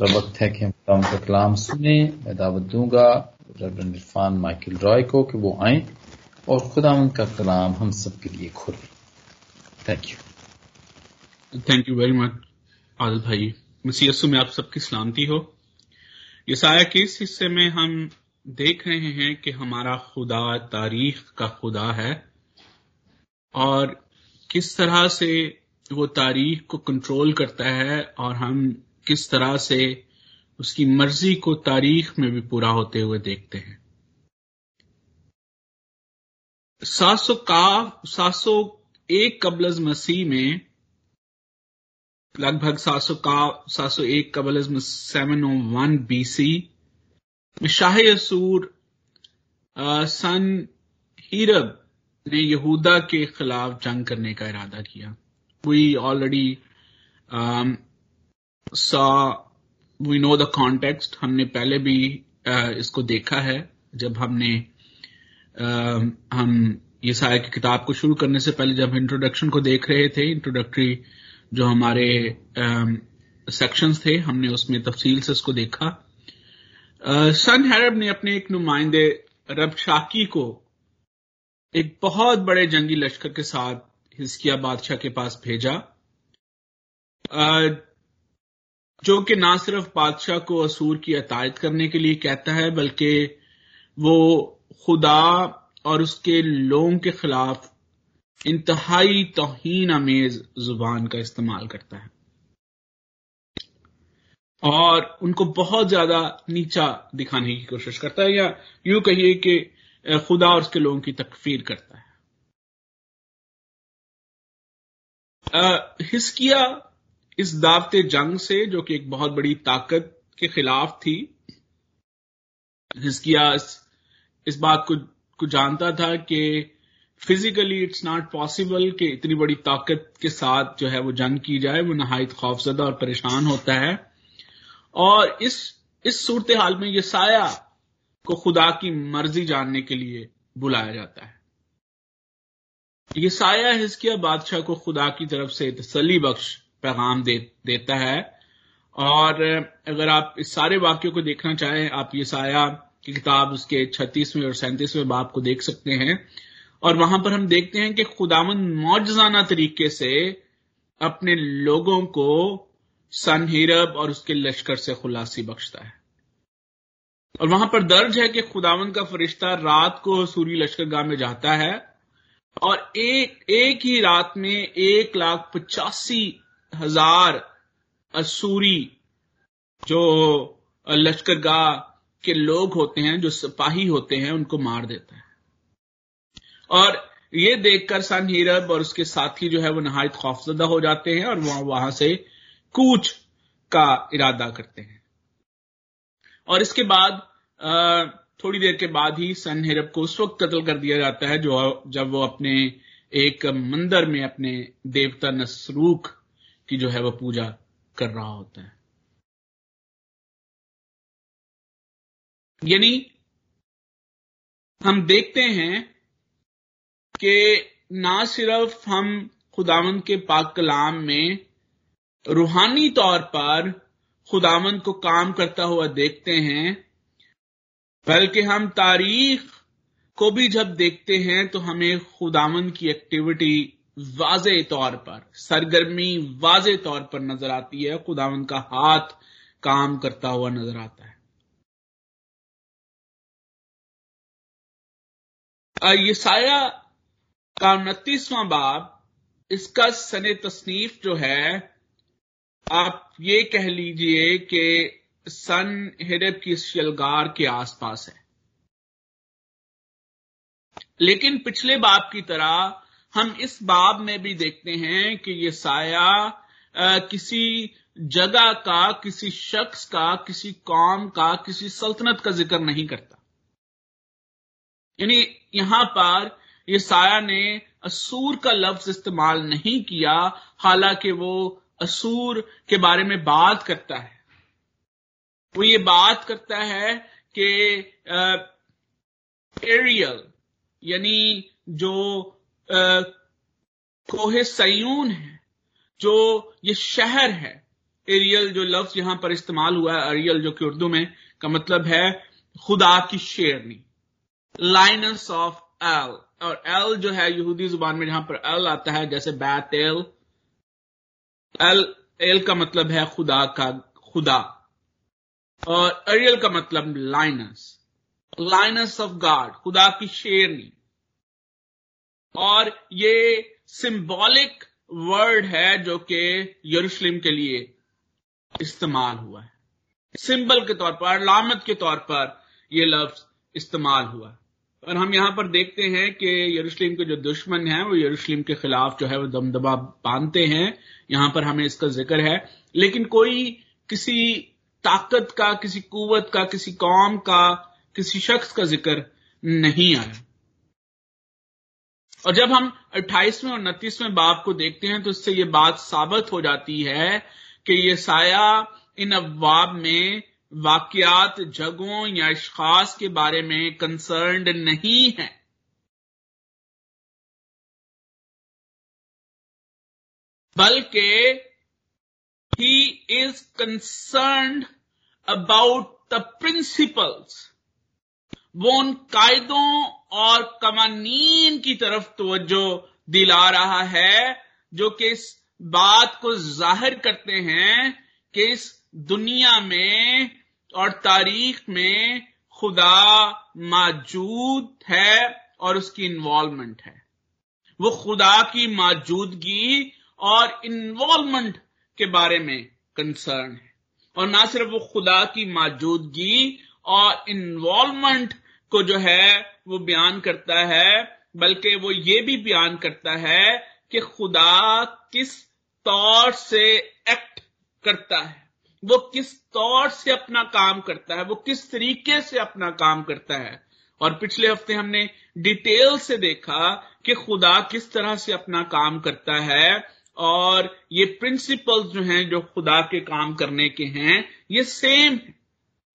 वक्त है कि हम खुदावन का कलाम सुने, मैं दावत दूँगा रेवरेंड इरफान माइकल रॉय को कि वो आए और खुदावन का कलाम हम सब के लिए खोले। Thank you thank you very much Adil भाई। मसीसु में आप सबकी सलामती हो। यसाया के इस हिस्से में हम देख रहे हैं कि हमारा खुदा, तारीख का खुदा है और किस तरह से वो तारीख को कंट्रोल करता है और हम किस तरह से उसकी मर्ज़ी को तारीख में भी पूरा होते हुए देखते हैं। सात सौ का सात सौ एक कबलज मसीह में, लगभग सात सौ का सात सौ एक कबलज सेवन ओ वन बीसी शाह असूर सन हीरब ने यहूदा के खिलाफ जंग करने का इरादा किया। We already saw we know the context हमने पहले भी uh, इसको देखा है जब हमने uh, हम ये सारे की किताब को शुरू करने से पहले जब इंट्रोडक्शन को देख रहे थे इंट्रोडक्टरी जो हमारे सेक्शंस um, थे हमने उसमें तफसील से उसको देखा। uh, सन हैरब ने अपने एक नुमाइंदे रब शाकी को एक बहुत बड़े जंगी लश्कर के साथ हिस्किया बादशाह के पास भेजा। जो कि ना सिर्फ़ बादशाह को असूर की अतायत करने के लिए कहता है, बल्कि वो खुदा और उसके लोगों के खिलाफ इंतहाई तोहीन अमेज ज़ुबान का इस्तेमाल करता है। और उनको बहुत ज़्यादा नीचा दिखाने की कोशिश करता है, या यूँ कहिए कि खुदा और उसके लोगों की तकफीर करता है। हिस्किया इस दावत जंग से जो कि एक बहुत बड़ी ताकत के खिलाफ थी हिस्किया इस, बात को, को जानता था कि फिजिकली इट्स नॉट पॉसिबल कि इतनी बड़ी ताकत के साथ जो है वो जंग की जाए वो नहायत खौफजदा और परेशान होता है। और इस इस सूरत हाल में ये साया को खुदा की मर्ज़ी जानने के लिए बुलाया जाता है। ये साया हिस्किया बादशाह को खुदा की तरफ़ से तसली बख्श पैगाम दे, देता है। और अगर आप इस सारे वाक्यों को देखना चाहें आप ये साया की किताब उसके छत्तीसवें और सैंतीसवें बाप को देख सकते हैं। और वहाँ पर हम देखते हैं कि खुदावन मौजाना तरीके से अपने लोगों को सन हीरब और उसके लश्कर से खुलासी बख्शता है। और वहाँ पर दर्ज है कि खुदावन का फरिश्ता रात को सूरी लश्करगाह में जाता है और एक एक ही रात में एक लाख पचासी हज़ार असूरी, जो लश्करगाह के लोग होते हैं, जो सिपाही होते हैं, उनको मार देता है। और ये देखकर सन हीरब और उसके साथी जो है, वो नहायत खौफजदा हो जाते हैं और वहाँ वहाँ से कूच का इरादा करते हैं। और इसके बाद थोड़ी देर के बाद ही सन हिरब को उस वक्त कत्ल कर दिया जाता है, जो, जब वो अपने एक मंदिर में अपने देवता नसरूख की जो है वो पूजा कर रहा होता है। यानी हम देखते हैं कि ना सिर्फ़ हम खुदावन के पाक कलाम में रूहानी तौर पर खुदावन को काम करता हुआ देखते हैं, बल्कि हम तारीख को भी जब देखते हैं तो हमें खुदावन की एक्टिविटी वाज तौर पर, सरगर्मी वाज तौर पर नज़र आती है खुदावन का हाथ काम करता हुआ नज़र आता है। ये साया का उनतीसवां बाब, इसका सने तसनीफ जो है, आप ये कह लीजिए कि सन हिरब की शलगार के आसपास है। लेकिन पिछले बाब की तरह हम इस बाब में भी देखते हैं कि ये साया किसी जगह का, किसी शख्स का, किसी कौम का, किसी सल्तनत का ज़िक्र नहीं करता। यानी यहाँ पर ये साया ने असूर का लफ्ज इस्तेमाल नहीं किया, हालाँकि वो असूर के बारे में बात करता है। वो ये बात करता है कि एरियल यानी जो कोहे सयून है, जो ये शहर है। एरियल जो लफ्ज यहाँ पर इस्तेमाल हुआ है, अरियल जो कि उर्दू में, का मतलब है खुदा की शेरनी। लाइनस ऑफ़ एल और एल जो है यहूदी ज़ुबान में जहाँ पर एल आता है, जैसे बैत एल एल एल का मतलब है खुदा का, खुदा। और अरियल का मतलब लाइनस लाइनस ऑफ़ गॉड खुदा की शेरनी। और ये सिंबॉलिक वर्ड है जो कि यरूशलेम के लिए इस्तेमाल हुआ है। सिंबल के तौर पर, अलामत के तौर पर यह लफ्ज इस्तेमाल हुआ और हम यहाँ पर देखते हैं कि यरूशलेम के जो दुश्मन हैं, वो यरूशलेम के खिलाफ जो है वो दमदबा बांधते हैं। यहाँ पर हमें इसका ज़िक्र है। लेकिन कोई किसी ताकत का, किसी कुवत का, किसी कौम का, किसी शख्स का ज़िक्र नहीं आया। और जब हम 28वें और 29वें बाप को देखते हैं तो इससे ये बात साबित हो जाती है कि ये साया इन अफवाब में वाकयात, जगहों या अशखास के बारे में कंसर्न नहीं है। बल्कि he is concern about the principles वो उन कायदों और कवानीन की तरफ़ तवज्जो दिला रहा है, जो कि इस बात को ज़ाहिर करते हैं कि इस दुनिया में और तारीख में खुदा मौजूद है और उसकी इन्वॉल्वमेंट है। वो खुदा की मौजूदगी और इन्वॉल्वमेंट के बारे में कंसर्न है। और ना सिर्फ़ वो खुदा की मौजूदगी और इन्वॉल्वमेंट को जो है, वो बयान करता है, बल्कि वो ये भी बयान करता है कि खुदा किस तौर से एक्ट करता है। वो किस तौर से अपना काम करता है, वो किस तरीके से अपना काम करता है। और पिछले हफ़्ते हमने डिटेल से देखा कि खुदा किस तरह से अपना काम करता है, और ये प्रिंसिपल्स जो हैं, जो खुदा के काम करने के हैं, ये सेम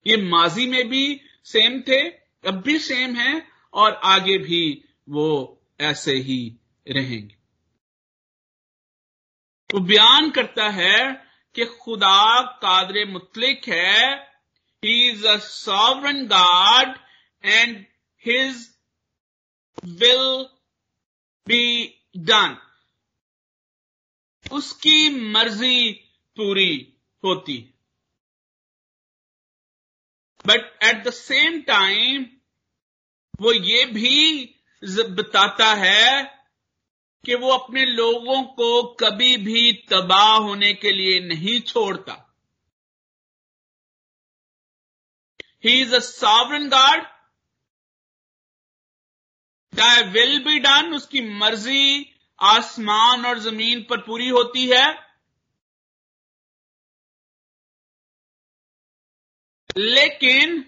ये माजी में भी सेम थे अब भी सेम है और आगे भी वो ऐसे ही रहेंगे। वो बयान करता है कि खुदा कादर मुतलिक है। He is a sovereign God and his will be done उसकी मर्ज़ी पूरी होती but at the same time वो ये भी बताता है कि वो अपने लोगों को कभी भी तबाह होने के लिए नहीं छोड़ता। He is a sovereign God thy will be done उसकी मर्ज़ी आसमान और ज़मीन पर पूरी होती है। लेकिन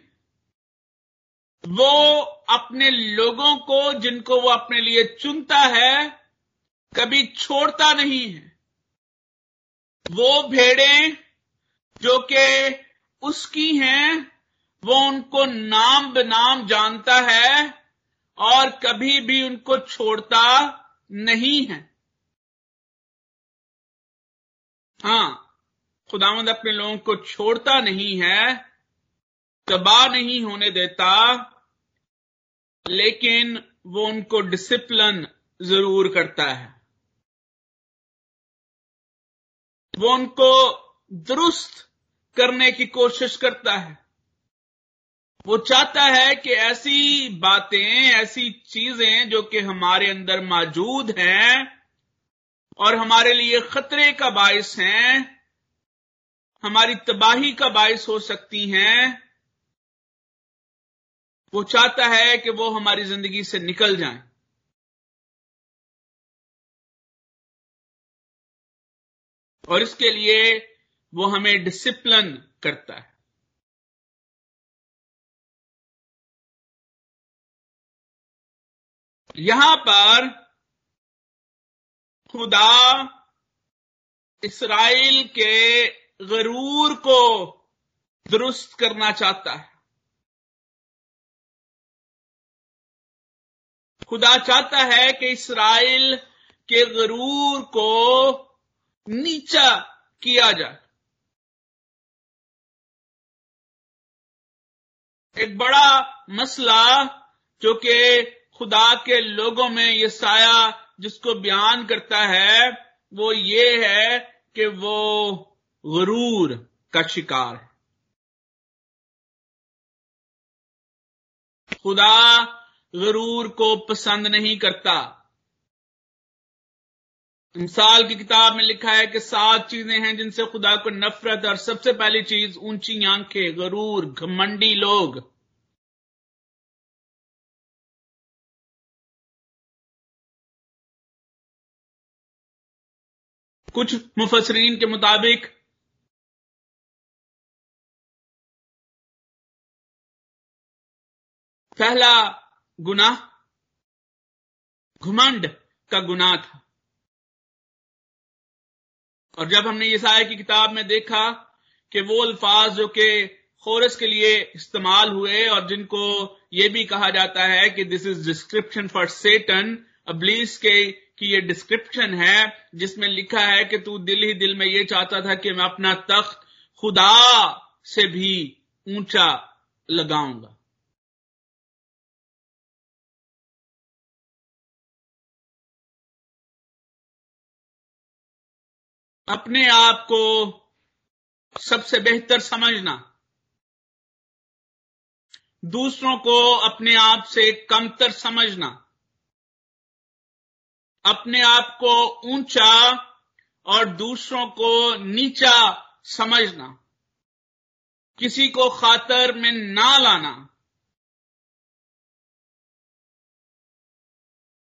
वो अपने लोगों को, जिनको वो अपने लिए चुनता है, कभी छोड़ता नहीं है। वो भेड़ें जो कि उसकी हैं, वो उनको नाम बनाम जानता है और कभी भी उनको छोड़ता नहीं है। हाँ, खुदावंद अपने लोगों को छोड़ता नहीं है। तबाह नहीं होने देता, लेकिन वो उनको डिसिप्लिन ज़रूर करता है। वो उनको दुरुस्त करने की कोशिश करता है। वो चाहता है कि ऐसी बातें, ऐसी चीज़ें जो कि हमारे अंदर मौजूद हैं और हमारे लिए खतरे का बायस हैं, हमारी तबाही का बायस हो सकती हैं वो चाहता है कि वो हमारी ज़िंदगी से निकल जाएँ। और इसके लिए वो हमें डिसिप्लिन करता है। यहाँ पर खुदा इसराइल के गरूर को दुरुस्त करना चाहता है। खुदा चाहता है कि इसराइल के गरूर को नीचा किया जाए। एक बड़ा मसला जो कि खुदा के लोगों में ये साया जिसको बयान करता है, वो ये है कि वो गरूर का शिकार है। खुदा गरूर को पसंद नहीं करता। मिसाल की किताब में लिखा है कि सात चीज़ें हैं जिनसे खुदा को नफरत और सबसे पहली चीज़ ऊँची आँखें, गरूर, घमंडी लोग। कुछ मुफसरीन के मुताबिक पहला गुनाह घुमंड का गुनाह था। और जब हमने ईसाया की किताब में देखा कि वो अल्फाज जो कि खोरस के लिए इस्तेमाल हुए और जिनको ये भी कहा जाता है कि this is description for Satan अब्लीस के, कि ये डिस्क्रिप्शन है, जिसमें लिखा है कि तू दिल ही दिल में ये चाहता था कि मैं अपना तख्त खुदा से भी ऊँचा लगाऊँगा। अपने आप को सबसे बेहतर समझना। दूसरों को अपने आप से कमतर समझना। अपने आप को ऊँचा और दूसरों को नीचा समझना। किसी को खातर में ना लाना।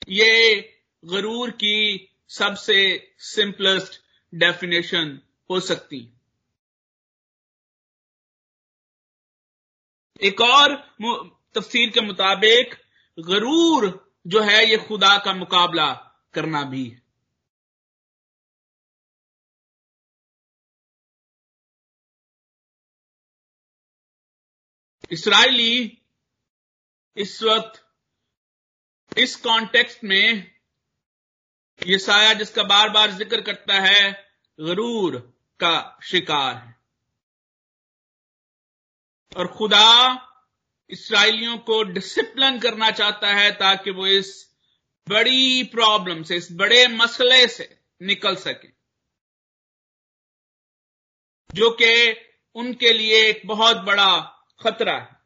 ये गरूर की सबसे सिंपलेस्ट डेफिनेशन हो सकती एक और तफसीर के मुताबिक गरूर जो है ये खुदा का मुकाबला करना भी इसराइली इस वक्त, इस कॉन्टेक्स्ट में ये साया जिसका बार बार ज़िक्र करता है गरूर का शिकार है। और खुदा इसराइलियों को डिसिप्लिन करना चाहता है ताकि वो इस बड़ी प्रॉब्लम से, इस बड़े मसले से निकल सके। जो कि उनके लिए एक बहुत बड़ा खतरा है।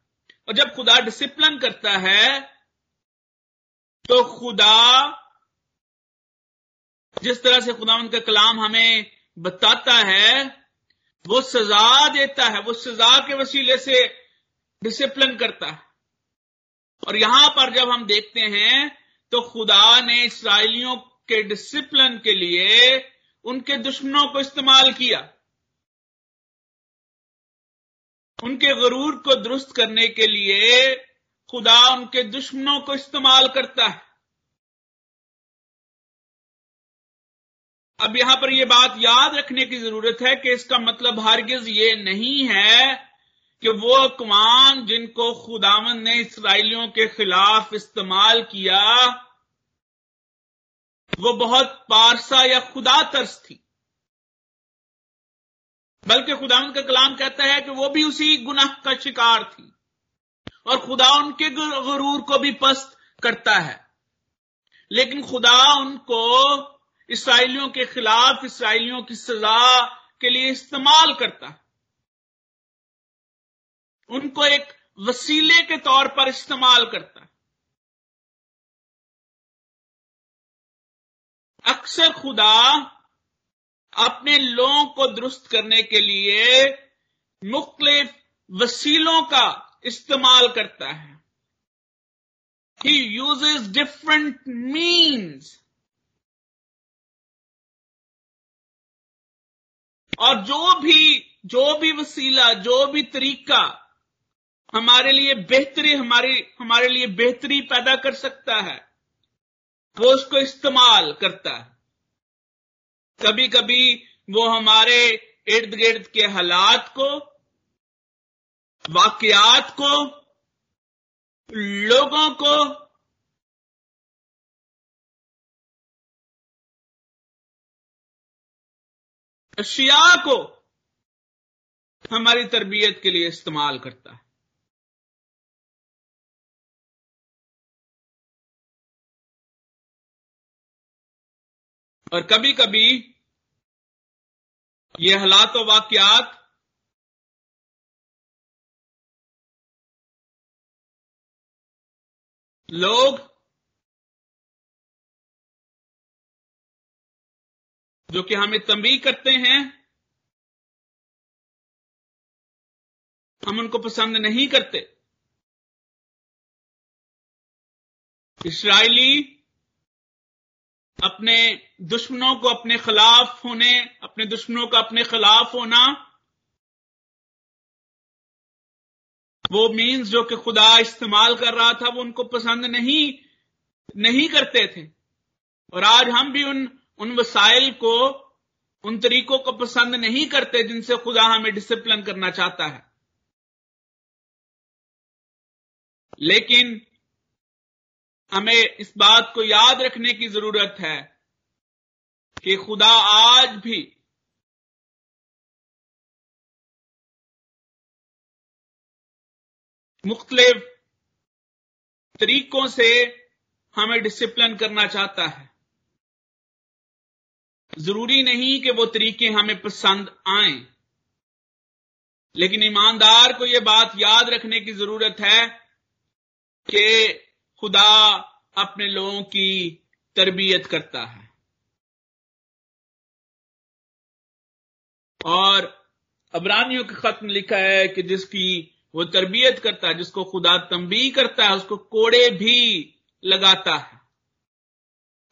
और जब खुदा डिसिप्लिन करता है तो खुदा जिस तरह से खुदा उनका कलाम हमें बताता है, वो सजा देता है, वो सजा के वसीले से डिसिप्लिन करता है। और यहाँ पर जब हम देखते हैं तो खुदा ने इसराइलियों के डिसिप्लिन के लिए उनके दुश्मनों को इस्तेमाल किया। उनके गरूर को दुरुस्त करने के लिए खुदा उनके दुश्मनों को इस्तेमाल करता है। अब यहाँ पर यह बात याद रखने की ज़रूरत है कि इसका मतलब हरगिज ये नहीं है कि वो अकवाम जिनको खुदावन ने इसराइलियों के खिलाफ इस्तेमाल किया, वो बहुत पारसा या खुदा तरस थी। बल्कि खुदावन का कलाम कहता है कि वो भी उसी गुनाह का शिकार थी और खुदा उनके गरूर को भी पस्त करता है। लेकिन खुदा उनको इसराइलियों के खिलाफ इसराइलियों की सजा के लिए इस्तेमाल करता है। उनको एक वसीले के तौर पर इस्तेमाल करता है। अक्सर खुदा अपने लोगों को दुरुस्त करने के लिए मुख्तलिफ़ वसीलों का इस्तेमाल करता है। ही यूजेस डिफरेंट मीन्स और जो भी जो भी वसीला, जो भी तरीका हमारे लिए बेहतरी, हमारी, हमारे लिए बेहतरी पैदा कर सकता है, वो उसको इस्तेमाल करता है। कभी कभी वो हमारे इर्द गिर्द के हालात को, वाकयात को, लोगों को अशिया को हमारी तरबियत के लिए इस्तेमाल करता है। और कभी कभी ये हालात और वाकियात लोग जो कि हमें तंबी करते हैं, हम उनको पसंद नहीं करते। इसराइली अपने दुश्मनों को अपने खिलाफ होने, अपने दुश्मनों का अपने खिलाफ होना, वो मीन्स जो कि खुदा इस्तेमाल कर रहा था, वो उनको पसंद नहीं नहीं करते थे। और आज हम भी उन उन वसाइल को, उन तरीकों को पसंद नहीं करते जिनसे खुदा हमें डिसिप्लिन करना चाहता है। लेकिन हमें इस बात को याद रखने की ज़रूरत है कि खुदा आज भी मुख्तलिफ़ तरीकों से हमें डिसिप्लिन करना चाहता है। ज़रूरी नहीं कि वो तरीके हमें पसंद आए, लेकिन ईमानदार को यह बात याद रखने की ज़रूरत है कि खुदा अपने लोगों की तरबियत करता है। और अबरानियों के खत्म लिखा है कि जिसकी वो तरबियत करता है, जिसको खुदा तंबी करता है, उसको कोड़े भी लगाता है।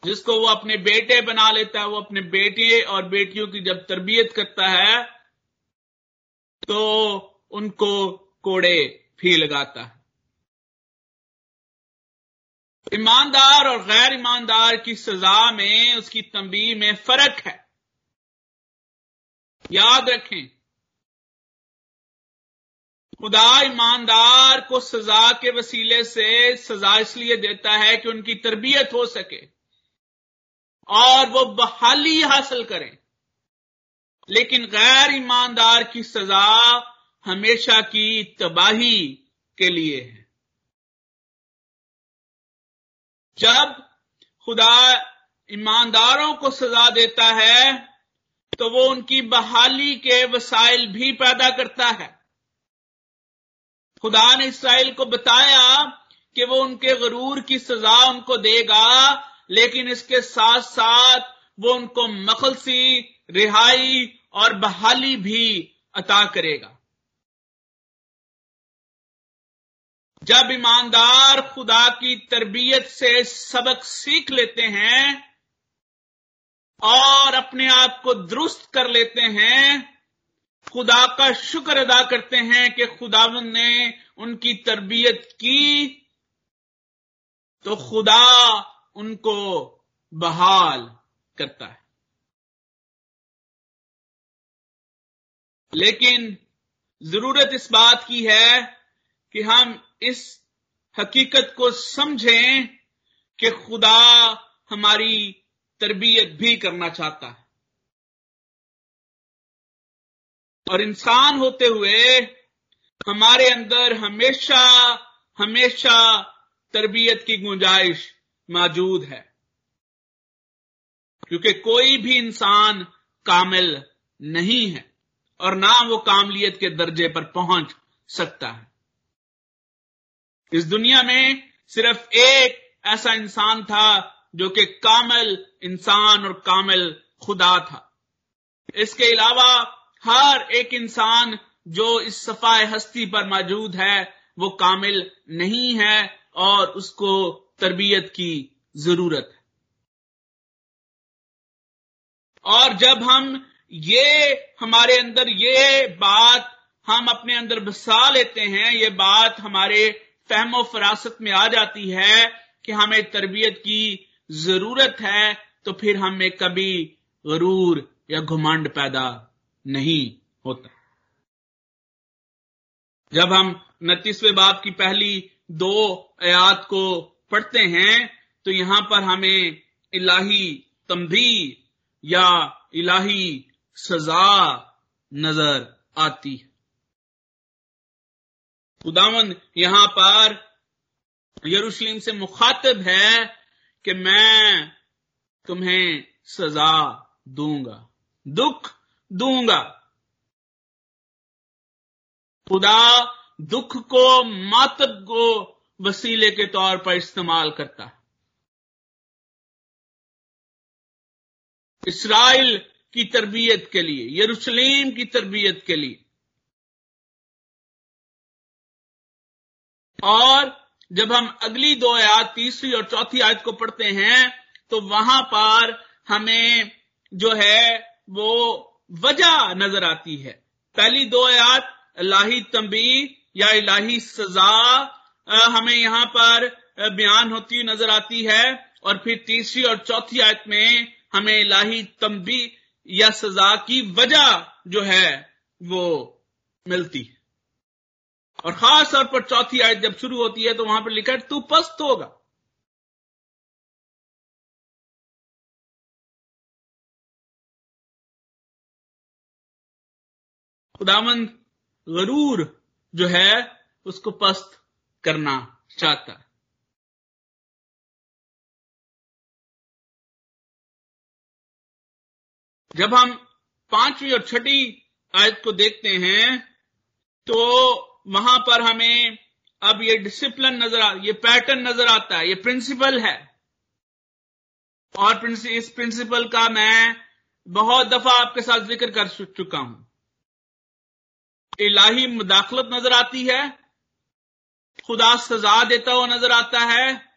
जिसको वो अपने बेटे बना लेता है, वो अपने बेटे और बेटियों की जब तरबियत करता है तो उनको कोड़े भी लगाता है। ईमानदार और गैर ईमानदार की सजा में, उसकी तंबी में फ़र्क है। याद रखें, खुदा ईमानदार को सजा के वसीले से सजा इसलिए देता है कि उनकी तरबियत हो सके। और वो बहाली हासिल करें। लेकिन गैर ईमानदार की सजा हमेशा की तबाही के लिए है। जब खुदा ईमानदारों को सजा देता है तो वो उनकी बहाली के वसाइल भी पैदा करता है। खुदा ने इसराइल को बताया कि वो उनके गरूर की सजा उनको देगा लेकिन इसके साथ साथ वो उनको मखलसी, रिहाई और बहाली भी अता करेगा। जब ईमानदार खुदा की तरबियत से सबक सीख लेते हैं और अपने आप को दुरुस्त कर लेते हैं, खुदा का शुक्र अदा करते हैं कि खुदावन ने उनकी तरबियत की तो खुदा उनको बहाल करता है। लेकिन ज़रूरत इस बात की है कि हम इस हकीकत को समझें कि खुदा हमारी तरबियत भी करना चाहता है। और इंसान होते हुए हमारे अंदर हमेशा हमेशा तरबियत की गुंजाइश मौजूद है। क्योंकि कोई भी इंसान कामिल नहीं है और ना वो कामलियत के दर्जे पर पहुँच सकता है। इस दुनिया में सिर्फ़ एक ऐसा इंसान था जो कि कामिल इंसान और कामिल खुदा था। इसके अलावा हर एक इंसान जो इस सफाए हस्ती पर मौजूद है, वो कामिल नहीं है और उसको तरबियत की ज़रूरत है। और जब हम ये हमारे अंदर ये बात हम अपने अंदर बसा लेते हैं, ये बात हमारे फहमो फरासत में आ जाती है कि हमें तरबियत की ज़रूरत है तो फिर हमें कभी गरूर या घुमंड पैदा नहीं होता। जब हम उनतीसवें बाप की पहली दो आयात को पढ़ते हैं तो यहाँ पर हमें इलाही तंबी या इलाही सजा नज़र आती है। खुदावन यहाँ पर यरूशलेम से मुखातब है कि मैं तुम्हें सजा दूँगा, दुख दूँगा। खुदा दुख को मातब को वसीले के तौर पर इस्तेमाल करता। है इसराइल की तरबियत के लिए, यरूशलेम की तरबियत के लिए। और जब हम अगली दो आयत, तीसरी और चौथी आयत को पढ़ते हैं तो वहाँ पर हमें जो है, वो वजह नज़र आती है। पहली दो आयत इलाही तंबी या इलाही सजा हमें यहाँ पर बयान होती नज़र आती है, और फिर तीसरी और चौथी आयत में हमें इलाही तंबी या सजा की वजह जो है, वो मिलती। है और खास तौर पर चौथी आयत जब शुरू होती है तो वहाँ पर लिखा है, तू पस्त होगा। खुदामंद गरूर जो है, उसको पस्त करना चाहता। जब हम पांचवी और छठी आयत को देखते हैं तो वहाँ पर हमें अब ये डिसिप्लिन नज़र आ, ये पैटर्न नज़र आता है, ये प्रिंसिपल है। और इस प्रिंसिपल का मैं बहुत दफ़ा आपके साथ ज़िक्र कर चुका हूँ। इलाही मुदाखलत नज़र आती है खुदा सजा देता हुआ नज़र आता है।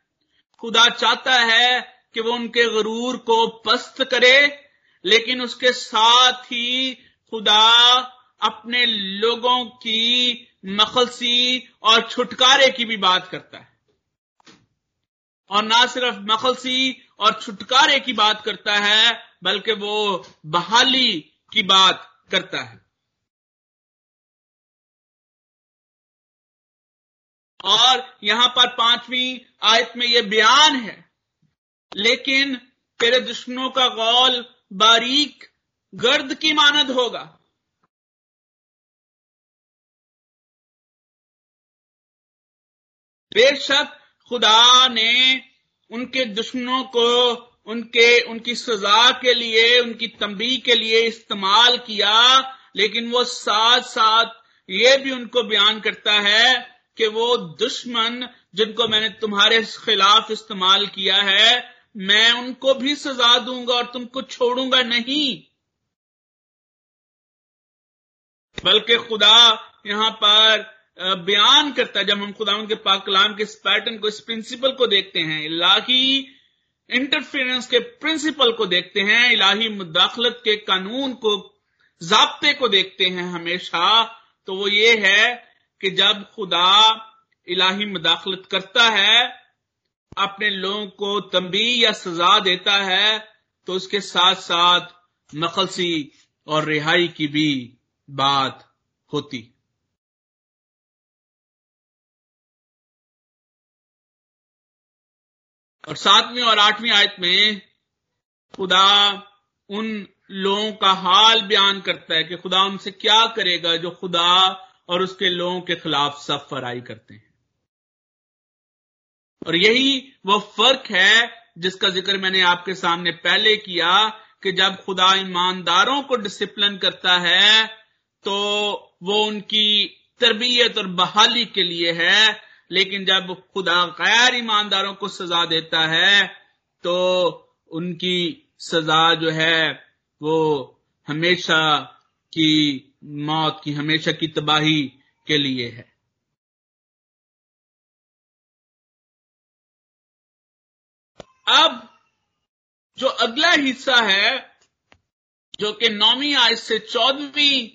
खुदा चाहता है कि वो उनके गरूर को पस्त करे, लेकिन उसके साथ ही खुदा अपने लोगों की मखलसी और छुटकारे की भी बात करता है। और ना सिर्फ़ मखलसी और छुटकारे की बात करता है, बल्कि वो बहाली की बात करता है। और यहाँ पर पांचवी आयत में यह बयान है। लेकिन तेरे दुश्मनों का गौल बारीक, गर्द की मानद होगा। बेशक खुदा ने उनके दुश्मनों को उनके, उनकी सजा के लिए, उनकी तंबी के लिए इस्तेमाल किया, लेकिन वो साथ साथ ये भी उनको बयान करता है कि वो दुश्मन जिनको मैंने तुम्हारे खिलाफ इस्तेमाल किया है, मैं उनको भी सजा दूँगा और तुमको छोड़ूँगा नहीं। बल्कि खुदा यहाँ पर बयान करता है, जब हम खुदा के पाक कलाम के इस पैटर्न को, इस प्रिंसिपल को देखते हैं। इलाही इंटरफेरेंस के प्रिंसिपल को देखते हैं, इलाही मुदाखलत के कानून को, जबते को देखते हैं हमेशा। तो वो ये है कि जब खुदा इलाही मुदाखलत करता है, अपने लोगों को तंबी या सजा देता है तो उसके साथ साथ नकलसी और रिहाई की भी बात होती। और सातवीं और आठवीं आयत में खुदा उन लोगों का हाल बयान करता है कि खुदा उनसे क्या करेगा जो खुदा और उसके लोगों के खिलाफ सब फराई करते हैं। और यही वो फ़र्क है जिसका ज़िक्र मैंने आपके सामने पहले किया कि जब खुदा ईमानदारों को डिसिप्लिन करता है तो वो उनकी तरबियत और बहाली के लिए है। लेकिन जब खुदा गैर ईमानदारों को सजा देता है तो उनकी सजा जो है वो हमेशा की मौत की हमेशा की तबाही के लिए है। अब जो अगला हिस्सा है जो कि नौवीं आयत से चौदहवीं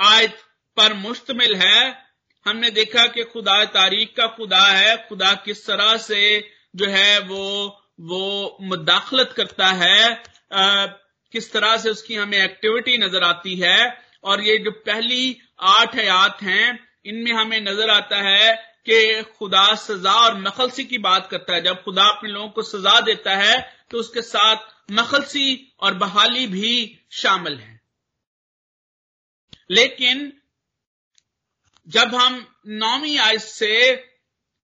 आयत पर मुश्तमिल है हमने देखा कि खुदा तारीख का खुदा है खुदा किस तरह से जो है वो वो मुदाखलत करता है आ, किस तरह से उसकी हमें एक्टिविटी नज़र आती है और ये जो पहली आठ आयात हैं, इनमें हमें नज़र आता है कि खुदा सजा और मखलसी की बात करता है। जब खुदा अपने लोगों को सजा देता है तो उसके साथ मखलसी और बहाली भी शामिल है। लेकिन जब हम नौवीं आयत से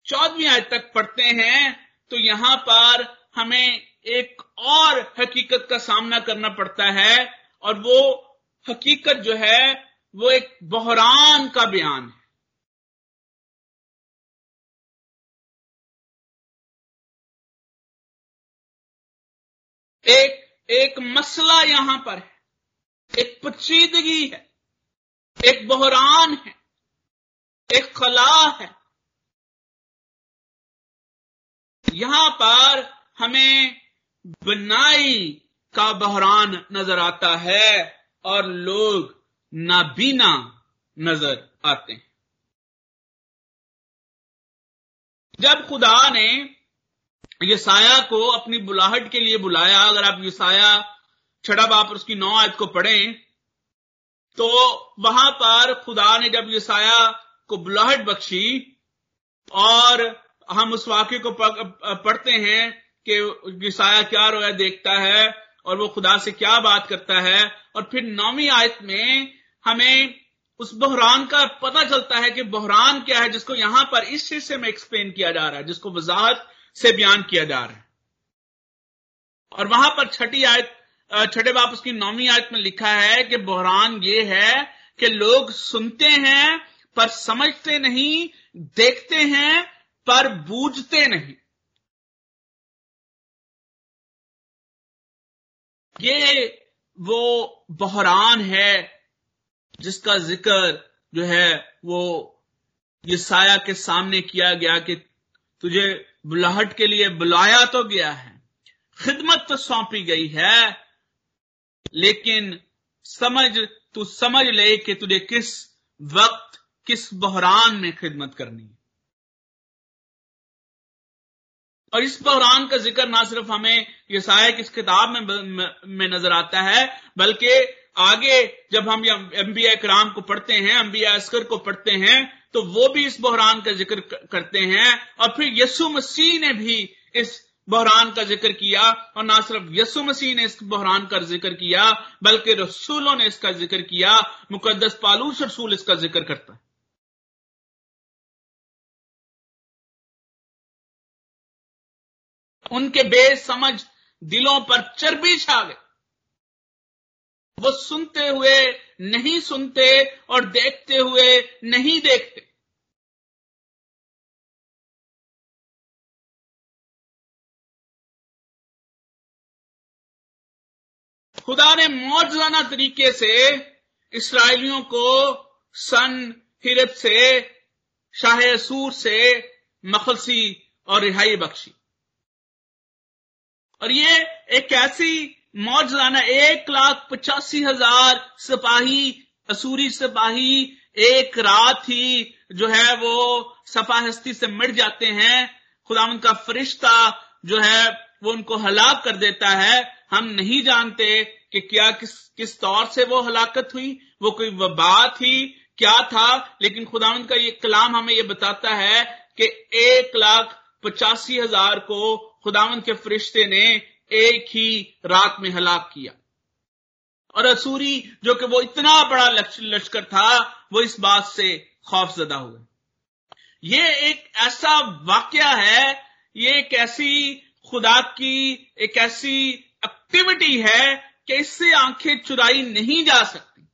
चौदहवीं आयत तक पढ़ते हैं तो यहाँ पर हमें एक और हकीकत का सामना करना पड़ता है, और वो हकीकत जो है, वो एक बहरान का बयान है। एक एक मसला यहाँ पर है। एक पचीदगी है। एक बहरान है। एक खला है। यहाँ पर हमें बनाई का बहरान नज़र आता है। और लोग नाबीना नज़र आते हैं। जब खुदा ने यसाया को अपनी बुलाहट के लिए बुलाया, अगर आप यसाया छड़ा बाप उसकी नौ आयत को पढ़ें तो वहाँ पर खुदा ने जब यसाया को बुलाहट बख्शी, और हम उस वाक्य को पढ़ते हैं कि यसाया क्या रोया देखता है और वो खुदा से क्या बात करता है? और फिर नौवीं आयत में हमें उस बहरान का पता चलता है कि बहरान क्या है, जिसको यहाँ पर इस हिस्से में एक्सप्लेन किया जा रहा है, जिसको वजाहत से बयान किया जा रहा है। और वहाँ पर छठी आयत छठे बाप उसकी नौवीं आयत में लिखा है कि बहरान ये है कि लोग सुनते हैं पर समझते नहीं, देखते हैं पर बूझते नहीं। ये वो बहरान है जिसका ज़िक्र जो है वो ये साया के सामने किया गया कि तुझे बुलाहट के लिए बुलाया तो गया है। खिदमत तो सौंपी गई है, लेकिन समझ, तू समझ ले कि तुझे किस वक्त, किस बहरान में खिदमत करनी है। और इस बहरान का ज़िक्र ना सिर्फ़ हमें यसाया की इस किताब में, में नज़र आता है बल्कि आगे जब हम अंबिया कराम को पढ़ते हैं अंबिया अस्कर को पढ़ते हैं तो वो भी इस बहरान का ज़िक्र करते हैं और फिर यसु मसीह ने भी इस बहरान का ज़िक्र किया और ना सिर्फ़ यसु मसीह ने इस बहरान का ज़िक्र किया बल्कि रसूलों ने इसका ज़िक्र किया मुकदस पालूस रसूल इसका ज़िक्र करता है। उनके बेसमझ दिलों पर चर्बी छा गए वो सुनते हुए नहीं सुनते और देखते हुए नहीं देखते। खुदा ने मौजाना तरीके से इसराइलियों को सन हिरब से, शाह सूर से मखलसी और रिहाई बख्शी। और ये एक ऐसी मौजाना एक लाख पचासी हज़ार सिपाही, असूरी सिपाही एक रात ही जो है वो सफ़ा हस्ती से मिट जाते हैं। खुदा उनका फरिश्ता जो है वो उनको हलाक कर देता है। हम नहीं जानते कि क्या किस किस तौर से वो हलाकत हुई, वो कोई वबा थी क्या था, लेकिन खुदावंद का ये कलाम हमें ये बताता है कि एक लाख पचासी हज़ार को खुदावंद के फरिश्ते ने एक ही रात में हलाक किया। और असूरी, जो कि वो इतना बड़ा लश्कर था, वो इस बात से खौफजदा हुए। ये एक ऐसा वाक्य है, ये एक ऐसी खुदा की, एक ऐसी एक्टिविटी है कि इससे आँखें चुराई नहीं जा सकती।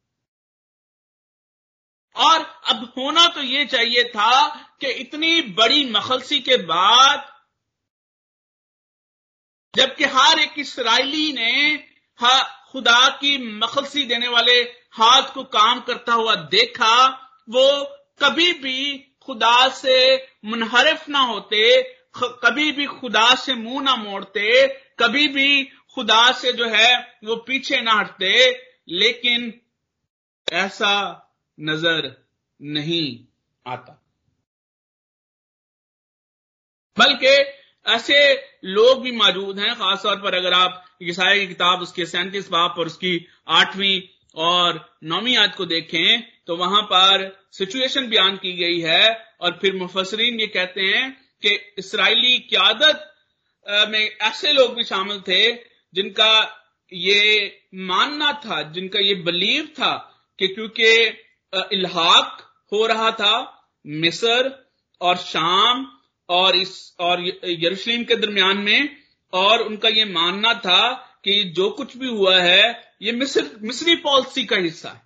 और अब होना तो ये चाहिए था कि इतनी बड़ी मखलसी के बाद जबकि हर एक इसराइली ने खुदा की मखलसी देने वाले हाथ को काम करता हुआ देखा, वो कभी भी खुदा से मुनहरफ ना होते कभी भी खुदा से मुँह ना मोड़ते, कभी भी खुदा से जो है वो पीछे ना हटते, लेकिन ऐसा नज़र नहीं आता। बल्कि ऐसे लोग भी मौजूद हैं, खासतौर पर अगर आप ईसाई की किताब, उसके सैंतीस बाप और उसकी आठवीं और नौवीं याद को देखें तो वहाँ पर सिचुएशन बयान की गई है और फिर मुफसरीन ये कहते हैं कि इसराइली क्यादत में ऐसे लोग भी शामिल थे जिनका ये मानना था, जिनका ये बलीव था कि क्योंकि इल्हाक हो रहा था, मिस्र और शाम और इस, और यरूशलेम के दरमियान में, और उनका यह मानना था कि जो कुछ भी हुआ है, ये मिस्र, मिस्री पॉलिसी का हिस्सा है।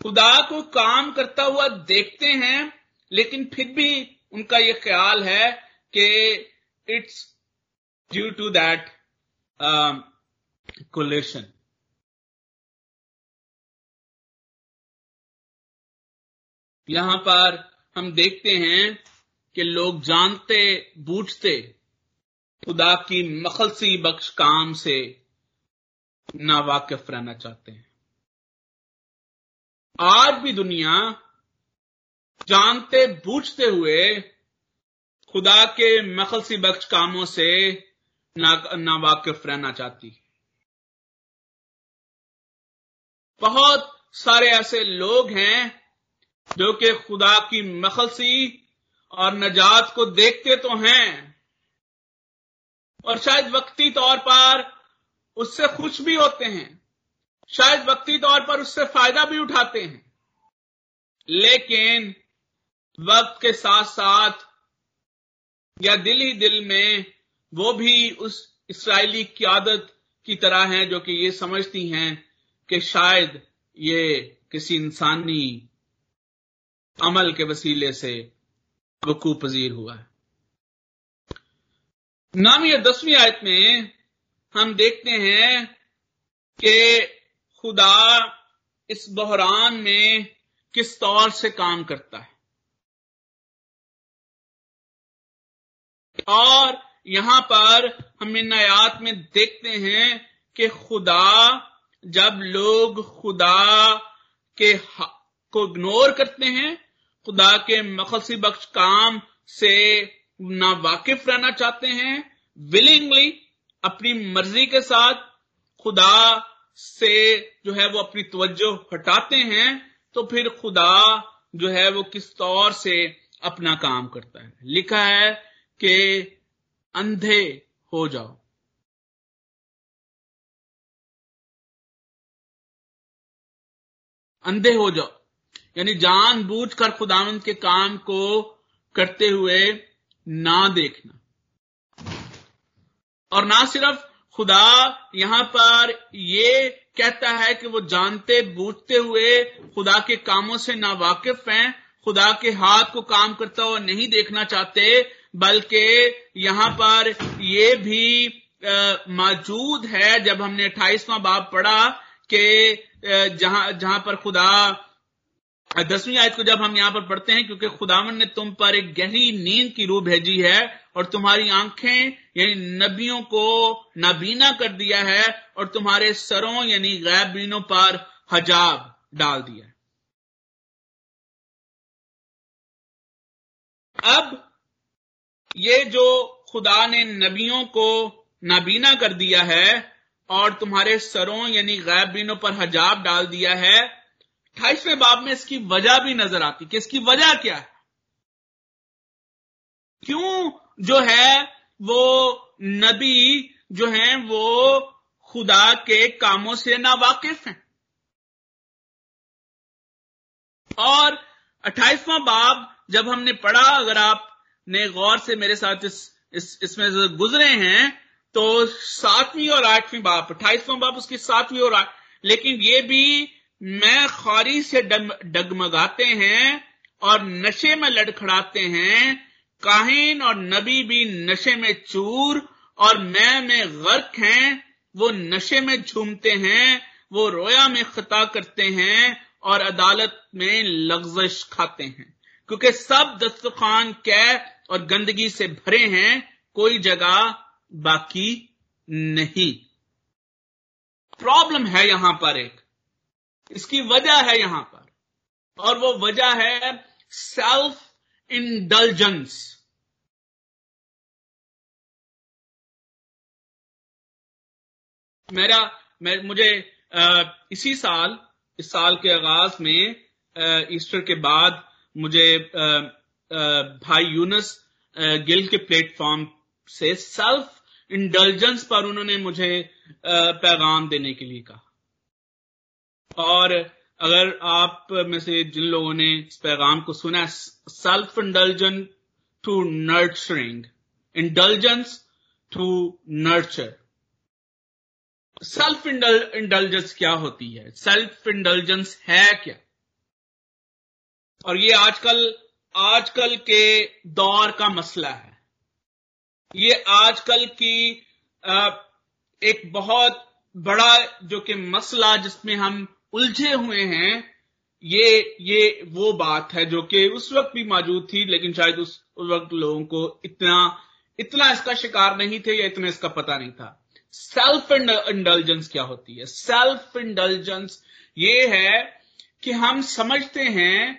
खुदा को काम करता हुआ देखते हैं, लेकिन फिर भी उनका यह ख्याल है कि it's due to that collation यहाँ पर हम देखते हैं कि लोग जानते, बूझते खुदा की मखलसी बख्श काम से नावाकिफ रहना चाहते हैं। आज भी दुनिया जानते, बूझते हुए खुदा के मखलसी बख्श कामों से नावाकिफ रहना चाहती है। बहुत सारे ऐसे लोग हैं जो कि खुदा की मखलसी और नजात को देखते तो हैं, और शायद वक्ती तौर पर उससे खुश भी होते हैं, शायद वक्ती तौर पर उससे फ़ायदा भी उठाते हैं। लेकिन वक्त के साथ साथ या दिल ही दिल में वो भी उस इसराइली क्यादत की तरह हैं जो कि ये समझती हैं कि शायद ये किसी इंसानी अमल के वसीले से वकू पजीर हुआ है। नाम दसवीं आयत में हम देखते हैं कि खुदा इस बहरान में किस तौर से काम करता है। और यहाँ पर हम इन आयात में देखते हैं कि खुदा, जब लोग खुदा के को इग्नोर करते हैं, खुदा के मखसी बख्श काम से ना वाकिफ रहना चाहते हैं विलिंगली अपनी मर्ज़ी के साथ खुदा से जो है वो अपनी तवज्जो हटाते हैं तो फिर खुदा जो है वो किस तौर से अपना काम करता है। लिखा है कि अंधे हो जाओ। अंधे हो जाओ। यानी जानबूझकर खुदावंत के काम को करते हुए ना देखना। और ना सिर्फ़ खुदा यहाँ पर ये कहता है कि वो जानते, बूझते हुए खुदा के कामों से ना वाकिफ हैं, खुदा के हाथ को काम करता हुआ नहीं देखना चाहते, बल्कि यहाँ पर ये भी मौजूद है, जब हमने अट्ठाईसवां बाब पढ़ा कि जहाँ जहाँ पर खुदा दसवीं आयत को जब हम यहाँ पर पढ़ते हैं, क्योंकि खुदावन ने तुम पर एक गहरी नींद की रूह भेजी है और तुम्हारी आँखें, यानी नबियों को नाबीना कर दिया है और तुम्हारे सरों, यानी गैबीनों पर हजाब डाल दिया अब ये जो खुदा ने नबियों को नाबीना कर दिया है और तुम्हारे सरों, यानी गैबीनों पर हजाब डाल दिया है अठाईसवें बाब में इसकी वजह भी नज़र आती कि इसकी वजह क्या है? क्यों जो है वो नबी जो है वो खुदा के कामों से ना वाकिफ हैं। और अट्ठाईसवां बाब जब हमने पढ़ा अगर आपने गौर से मेरे साथ इस, इस इसमें गुजरे हैं तो सातवीं और आठवीं बाब अट्ठाईसवां बाब उसकी सातवीं और आठ लेकिन ये भी मैं खारी से डगमगाते हैं और नशे में लड़खड़ाते हैं, काहिन और नबी भी नशे में चूर और मैं में गर्क हैं, वो नशे में झूमते हैं, वो रोया में खता करते हैं और अदालत में लग्जश खाते हैं। क्योंकि सब दस्तखान कै और गंदगी से भरे हैं, कोई जगह बाकी नहीं। प्रॉब्लम है यहाँ पर एक। इसकी वजह है यहाँ पर। और वो वजह है सेल्फ इंडल्जेंस मेरा मैं मुझे आ, इसी साल इस साल के आगाज़ में आ, ईस्टर के बाद मुझे आ, भाई यूनस गिल के प्लेटफॉर्म से सेल्फ इंडल्जेंस पर उन्होंने मुझे पैगाम देने के लिए कहा। और अगर आप में से जिन लोगों ने इस पैगाम को सुना self indulgence to nurturing indulgence to nurture. Self indulgence क्या होती है? सेल्फ इंडल्जेंस है क्या? और ये आजकल आजकल के दौर का मसला है। ये आजकल की एक बहुत बड़ा जो कि मसला जिसमें हम उलझे हुए हैं, ये ये, वो बात है जो कि उस वक्त भी मौजूद थी, लेकिन शायद उस वक्त लोगों को इतना इतना इसका शिकार नहीं थे या इतना इसका पता नहीं था। सेल्फ इंडल्जेंस क्या होती है? सेल्फ इंडल्जेंस ये है कि हम समझते हैं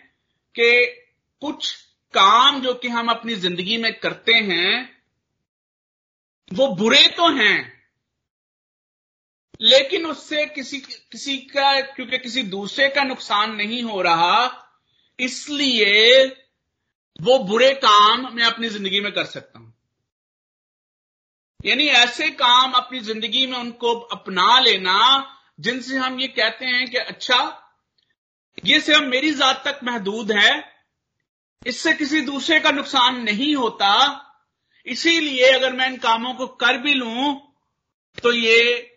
कि कुछ काम जो कि हम अपनी ज़िंदगी में करते हैं, वो बुरे तो हैं लेकिन उससे किसी किसी का, क्योंकि किसी दूसरे का नुकसान नहीं हो रहा, इसलिए वो बुरे काम मैं अपनी ज़िंदगी में कर सकता हूँ। यानी ऐसे काम अपनी ज़िंदगी में उनको अपना लेना, जिनसे हम ये कहते हैं कि अच्छा ये सिर्फ़ मेरी जात तक महदूद है, इससे किसी दूसरे का नुकसान नहीं होता, इसीलिए अगर मैं इन कामों को कर भी लूँ तो ये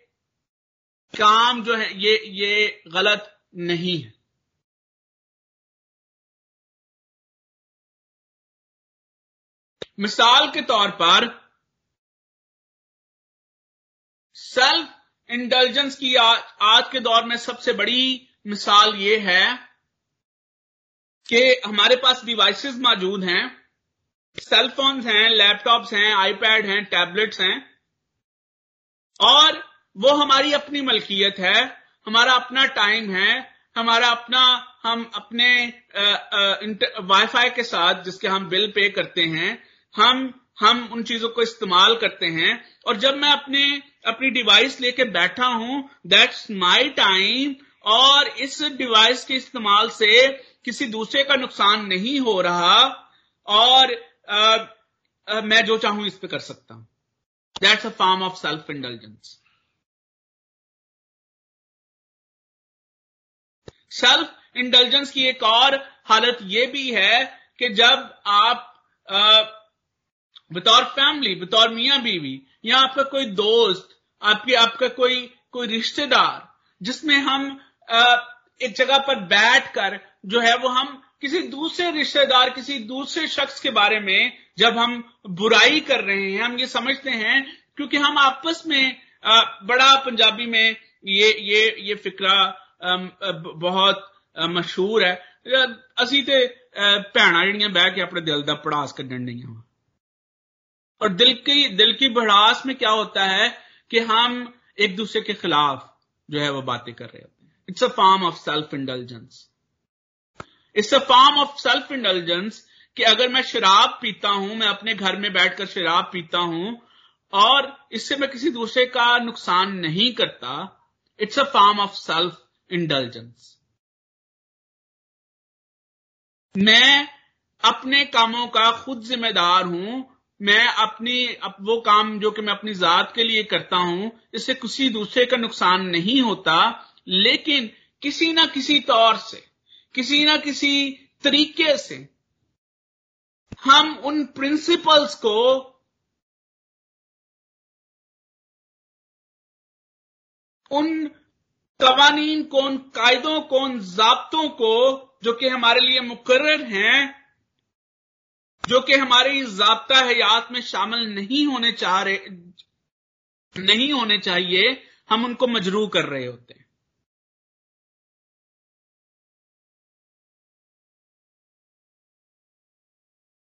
काम जो है ये ये गलत नहीं है। मिसाल के तौर पर सेल्फ इंटेलिजेंस की आज, आज के दौर में सबसे बड़ी मिसाल ये है कि हमारे पास डिवाइसेस मौजूद हैं सेल फोन्स हैं लैपटॉप्स हैं आईपैड हैं टैबलेट्स हैं और वो हमारी अपनी मलकियत है हमारा अपना टाइम है हमारा अपना हम अपने वाईफाई के साथ जिसके हम बिल पे करते हैं हम हम उन चीज़ों को इस्तेमाल करते हैं। और जब मैं अपने अपनी डिवाइस लेके बैठा हूँ दैट्स माय टाइम और इस डिवाइस के इस्तेमाल से किसी दूसरे का नुकसान नहीं हो रहा और आ, आ, मैं जो चाहूँ इस पे कर सकता हूँ। That's a form of self intelligence self intelligence की एक और हालत यह भी है कि जब आप बतौर फैमिली बतौर मियाँ बीवी या आपका कोई दोस्त, आपकी, आपका कोई कोई रिश्तेदार, जिसमें हम एक जगह पर बैठ कर जो है वो हम किसी दूसरे रिश्तेदार, किसी दूसरे शख्स के बारे में जब हम बुराई कर रहे हैं, हम ये समझते हैं, क्योंकि हम आपस में बड़ा पंजाबी में ये ये ये फिक्रा बहुत मशहूर है ਅਸੀਂ ਤੇ ਭੈਣਾਂ ਜਿਹੜੀਆਂ ਬਹਿ ਕੇ ਆਪਣੇ ਦਿਲ ਦਾ ਪੜਾਸ ਕੱਢਣ ਨਹੀਂ और दिल की दिल की बढ़ास में क्या होता है कि हम एक दूसरे के खिलाफ जो है वो बातें कर रहे होते हैं it's a form of self intelligence it's a form of self intelligence कि अगर मैं शराब पीता हूं मैं अपने घर में बैठकर शराब पीता हूं और इससे मैं किसी दूसरे का नुकसान नहीं करता it's a form of self intelligence मैं अपने कामों का खुद जिम्मेदार हूँ। मैं अपनी, अप, वो काम जो कि मैं अपनी जात के लिए करता हूँ, इससे किसी दूसरे का नुकसान नहीं होता। लेकिन किसी ना किसी तौर से, किसी ना किसी तरीके से हम उन प्रिंसिपल्स को उन कवानीन को उन कायदों को उन जब्तों को जो कि हमारे लिए मुकर्र हैं, जो कि हमारी जबता हयात में शामिल नहीं होने चाह रहे, नहीं होने चाहिए, हम उनको मजरू कर रहे होते हैं।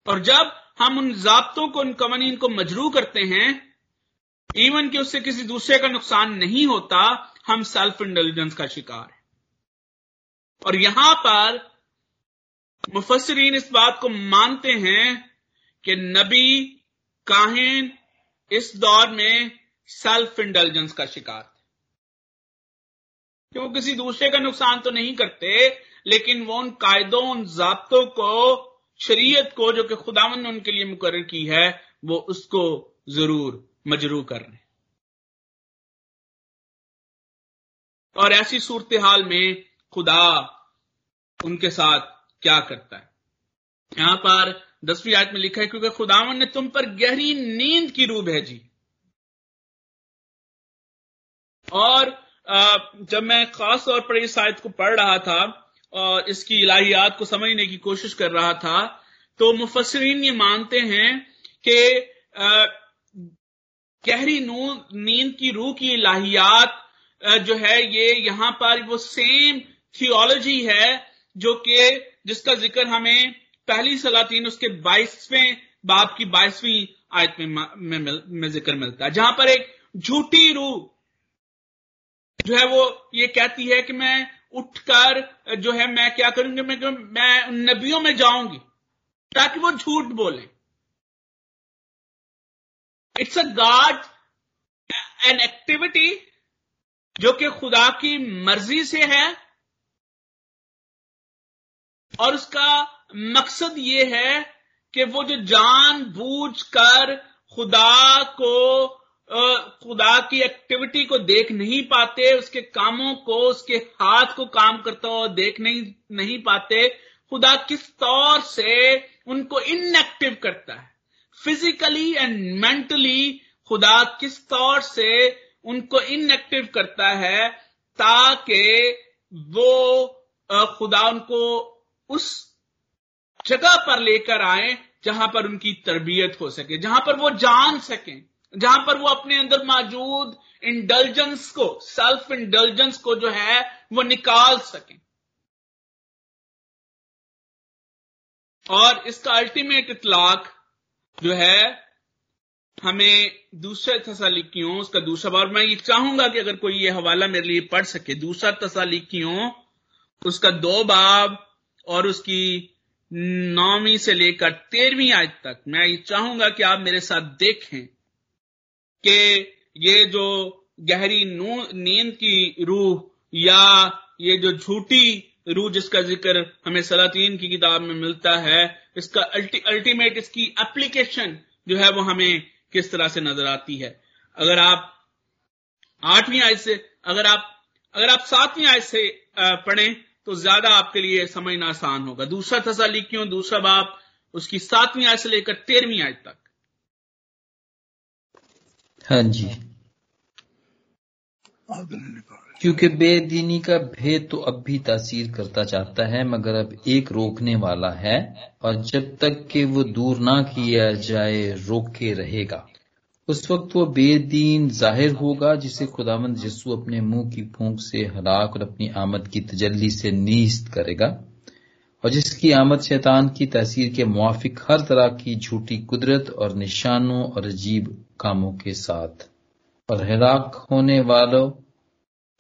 और जब हम उन जब्तों को, उन कवानीन को मजरू करते हैं, इवन कि उससे किसी दूसरे का नुकसान नहीं होता हम सेल्फ इंटेलिजेंस का शिकार हैं। और यहाँ पर मुफसरीन इस बात को मानते हैं कि नबी काहिन इस दौर में सेल्फ इंटेलिजेंस का शिकार थे। क्यों? किसी दूसरे का नुकसान तो नहीं करते, लेकिन वो उन कायदों, उन जब्तों को, शरीयत को, जो कि खुदावन ने उनके लिए मुकर की है, वो उसको ज़रूर मजरू कर रहे और ऐसी सूरत हाल में खुदा उनके साथ क्या करता है? यहाँ पर दसवीं आयत में लिखा है, क्योंकि खुदावन ने तुम पर गहरी नींद की रूह भेजी। और जब मैं खास तौर पर इस आयत को पढ़ रहा था और इसकी इलाहियात को समझने की कोशिश कर रहा था तो मुफसरीन ये मानते हैं कि गहरी नींद की रूह की इलाहियात जो है ये यहाँ पर वो सेम थियोलॉजी है जो कि जिसका ज़िक्र हमें पहली सलातीन उसके बाईसवें बाप की बाईसवीं आयत में, में, में ज़िक्र मिलता है। जहाँ पर एक झूठी रूह जो है वो ये कहती है कि मैं उठकर जो है मैं क्या करूँगी? मैं मैं नबियों में जाऊँगी ताकि वो झूठ बोले। It's a God an activity जो कि खुदा की मर्ज़ी से है और उसका मकसद ये है कि वो जो जान बूझ कर खुदा को खुदा की एक्टिविटी को देख नहीं पाते, उसके कामों को, उसके हाथ को काम करता हुआ देख नहीं नहीं पाते, खुदा किस तौर से उनको इनएक्टिव करता है? फिजिकली एंड मेंटली खुदा किस तौर से उनको इनएक्टिव करता है ताकि वो खुदा उनको उस जगह पर लेकर आए जहाँ पर उनकी तरबियत हो सके, जहाँ पर वो जान सकें, जहाँ पर वो अपने अंदर मौजूद इंडल्जेंस को सेल्फ इंडल्जेंस को जो है वो निकाल सकें। और इसका अल्टीमेट इतलाक जो है हमें दूसरे तसालिकियों उसका दूसरा बार मैं ये चाहूँगा कि अगर कोई ये हवाला मेरे लिए पढ़ सके दूसरा तसालिकियों उसका दो बाब और उसकी नौवीं से लेकर तेरहवीं आज तक मैं ये चाहूँगा कि आप मेरे साथ देखें कि ये जो गहरी नींद की रूह या ये जो झूठी रूह जिसका ज़िक्र हमें सलातीन की किताब में मिलता है इसका अल्टी, अल्टीमेट इसकी एप्लीकेशन जो है वो हमें किस तरह से नज़र आती है। अगर आप आठवीं आयत से अगर आप अगर आप सातवीं आयत से पढ़ें तो ज़्यादा आपके लिए समझना आसान होगा। दूसरा थसा क्यों दूसरा बाप उसकी सातवीं आयत से लेकर तेरहवीं आयत तक। हाँ जी। क्योंकि बेदीनी का भेद तो अब भी तासीर करता चाहता है, मगर अब एक रोकने वाला है, और जब तक कि वो दूर ना किया जाए, रोके रहेगा। उस वक्त वो बेदीन ज़ाहिर होगा, जिसे खुदावंद यसु अपने मुँह की फूंक से हलाक और अपनी आमद की तजल्ली से नीस्त करेगा, और जिसकी आमद शैतान की तहसीर के मुआफिक हर तरह की झूठी कुदरत और निशानों और अजीब कामों के साथ। और हलाक होने वालों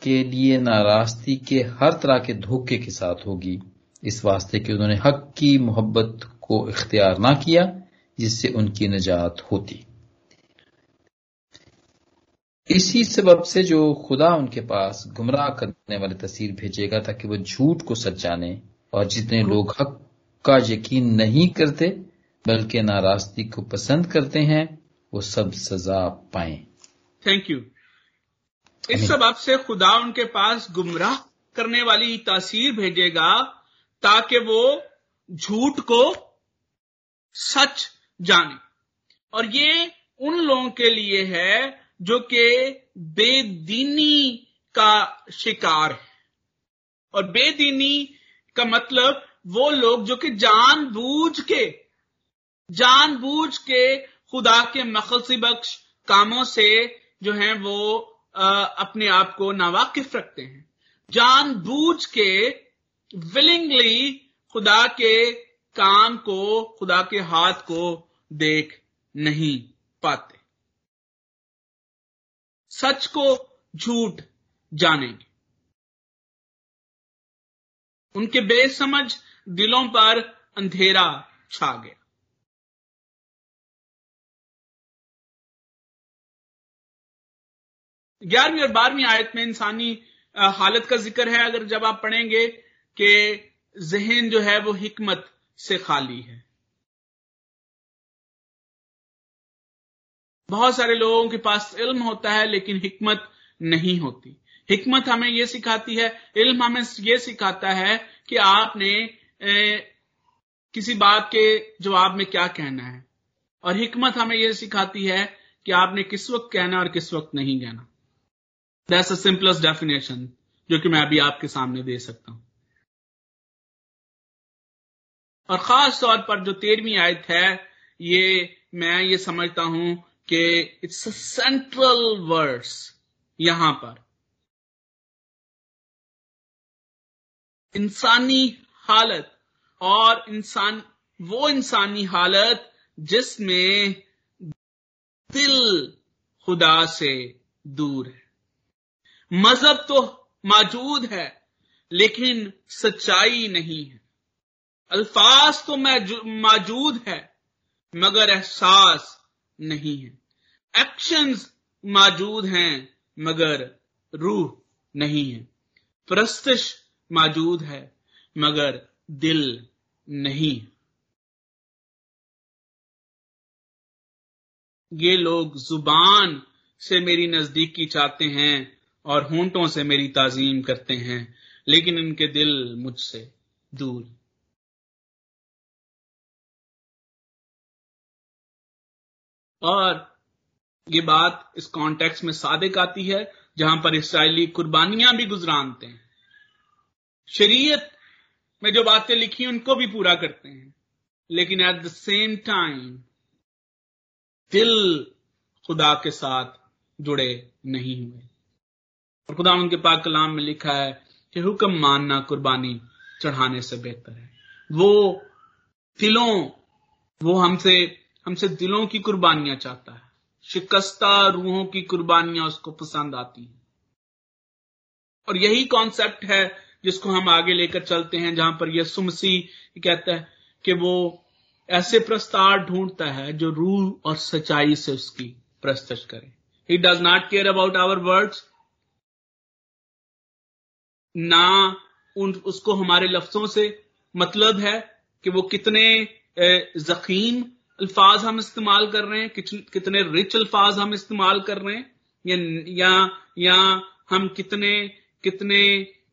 के लिए नाराज़गी के हर तरह के धोखे के साथ होगी। इस वास्ते कि उन्होंने हक की मोहब्बत को इख्तियार ना किया, जिससे उनकी निजात होती। इसी सबब से जो खुदा उनके पास गुमराह करने वाली तस्वीर भेजेगा, ताकि वो झूठ को सच्चाने और जितने लोग हक का यकीन नहीं करते, बल्कि नाराज़गी को पसंद करते हैं, वो सब सजा पाए। थैंक यू इस सबब से खुदा उनके पास गुमराह करने वाली तासीर भेजेगा ताकि वो झूठ को सच जाने। और ये उन लोगों के लिए है जो कि बेदीनी का शिकार है। और बेदीनी का मतलब वो लोग जो कि जानबूझ के जानबूझ के खुदा के मखलसी बख्श कामों से जो है वो अपने आप को नावाकिफ रखते हैं। जानबूझ के विलिंगली खुदा के काम को, खुदा के हाथ को देख नहीं पाते। सच को झूठ जानेंगे। उनके बेसमझ दिलों पर अंधेरा छा गया। ग्यारहवीं और बारहवीं आयत में इंसानी हालत का ज़िक्र है, अगर जब आप पढ़ेंगे कि जहन जो है वो हिकमत से खाली है। बहुत सारे लोगों के पास इल्म होता है, लेकिन हिकमत नहीं होती। हिकमत हमें यह सिखाती है, इल्म हमें यह सिखाता है कि आपने किसी बात के जवाब में क्या कहना है। और हिकमत हमें यह सिखाती है कि आपने किस वक्त कहना और किस वक्त नहीं कहना। दैट्स अ सिंपलेस्ट डेफिनेशन जो कि मैं अभी आपके सामने दे सकता हूँ। और खास तौर पर जो तेरहवीं आयत है, ये मैं ये समझता हूँ कि इट्स अ सेंट्रल वर्ड्स यहाँ पर। इंसानी हालत और इंसान, वो इंसानी हालत जिसमें दिल खुदा से दूर है। मज़हब तो मौजूद है, लेकिन सच्चाई नहीं है। अल्फाज तो मौजूद है, मगर एहसास नहीं है। एक्शंस मौजूद हैं, मगर रूह नहीं है। प्रस्तश मौजूद है, मगर दिल नहीं ये लोग ज़ुबान से मेरी नजदीकी चाहते हैं और होंठों से मेरी ताजीम करते हैं, लेकिन इनके दिल मुझसे दूर। और ये बात इस कॉन्टेक्स्ट में सादिक आती है, जहाँ पर इसराइली कुर्बानियाँ भी गुजरानते हैं। शरीयत में जो बातें लिखी उनको भी पूरा करते हैं। लेकिन एट द सेम टाइम दिल खुदा के साथ जुड़े नहीं हुए। और खुदा उनके पाक कलाम में लिखा है कि हुक्म मानना कुर्बानी चढ़ाने से बेहतर है। वो दिलों, वो हमसे हमसे दिलों की कुर्बानियाँ चाहता है। शिकस्ता रूहों की कुर्बानियाँ उसको पसंद आती हैं। और यही कॉन्सेप्ट है जिसको हम आगे लेकर चलते हैं, जहाँ पर यह सुमसी कहता है कि वो ऐसे प्रस्ताव ढूंढता है जो रूह और सच्चाई से उसकी प्रस्तुत करे। He does not care about our words ना उन, उसको हमारे लफ्जों से मतलब है कि वो कितने जकीम अल्फाज हम इस्तेमाल कर रहे हैं कितने रिच अल्फाज हम इस्तेमाल कर रहे हैं, या या हम कितने कितने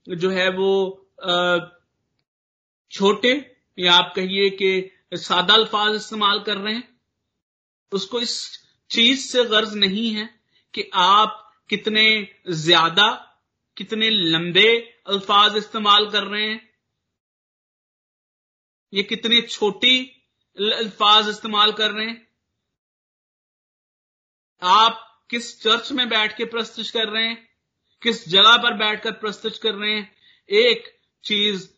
जो है वो छोटे, या आप कहिए कि सादा अल्फाज इस्तेमाल कर रहे हैं। उसको इस चीज़ से गर्ज नहीं है कि आप कितने ज़्यादा कितने लंबे अल्फाज इस्तेमाल कर रहे हैं। ये कितनी छोटी अल्फाज इस्तेमाल कर रहे हैं। आप किस चर्च में बैठ के प्रस्तुत कर रहे हैं? किस जगह पर बैठकर प्रस्तुत कर रहे हैं? एक चीज़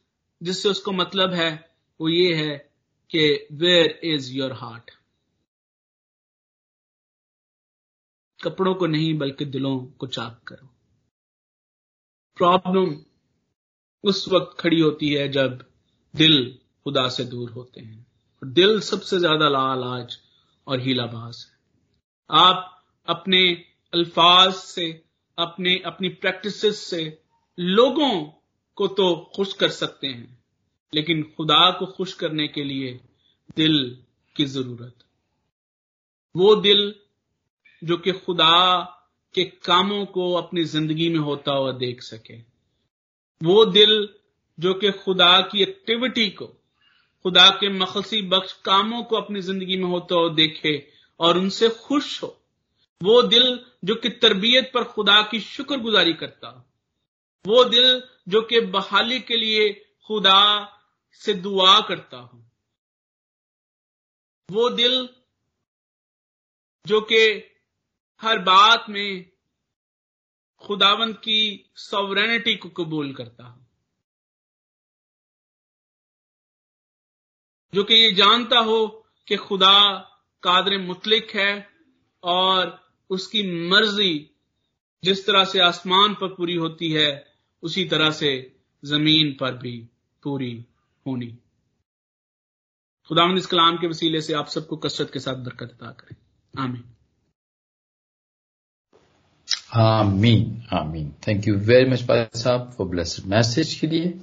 जिससे उसको मतलब है, वो ये है कि वेयर इज़ योर हार्ट कपड़ों को नहीं, बल्कि दिलों को चाक करो। प्रॉब्लम उस वक्त खड़ी होती है जब दिल खुदा से दूर होते हैं। और दिल सबसे ज़्यादा लालाज और हीलाबाज है। आप अपने अल्फाज से, अपने, अपनी प्रैक्टिस से लोगों को तो खुश कर सकते हैं, लेकिन खुदा को खुश करने के लिए दिल की ज़रूरत। वो दिल जो कि खुदा के कामों को अपनी ज़िंदगी में होता हुआ देख सके। वो दिल जो कि खुदा की एक्टिविटी को, खुदा के मखसी बख्श कामों को अपनी ज़िंदगी में होता हो देखे और उनसे खुश हो, वो दिल जो कि तरबियत पर खुदा की शुक्रगुजारी करता हो, वो दिल जो कि बहाली के लिए खुदा से दुआ करता हो, वो दिल जो कि हर बात में खुदावंत की सॉवरेनिटी को कबूल करता हो। जो कि ये जानता हो कि खुदा कादर मुतलिक है और उसकी मर्ज़ी जिस तरह से आसमान पर पूरी होती है, उसी तरह से ज़मीन पर भी पूरी होनी। खुदा इस कलाम के वसीले से आप सबको कसरत के साथ बरकत अदा करें। आमीन। आमीन आमीन। थैंक यू वेरी मच पाद साहब फॉर ब्लेसड मैसेज के लिए।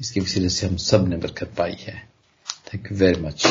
इसके वसीले से हम सबने बरकत पाई है। Thank you very much.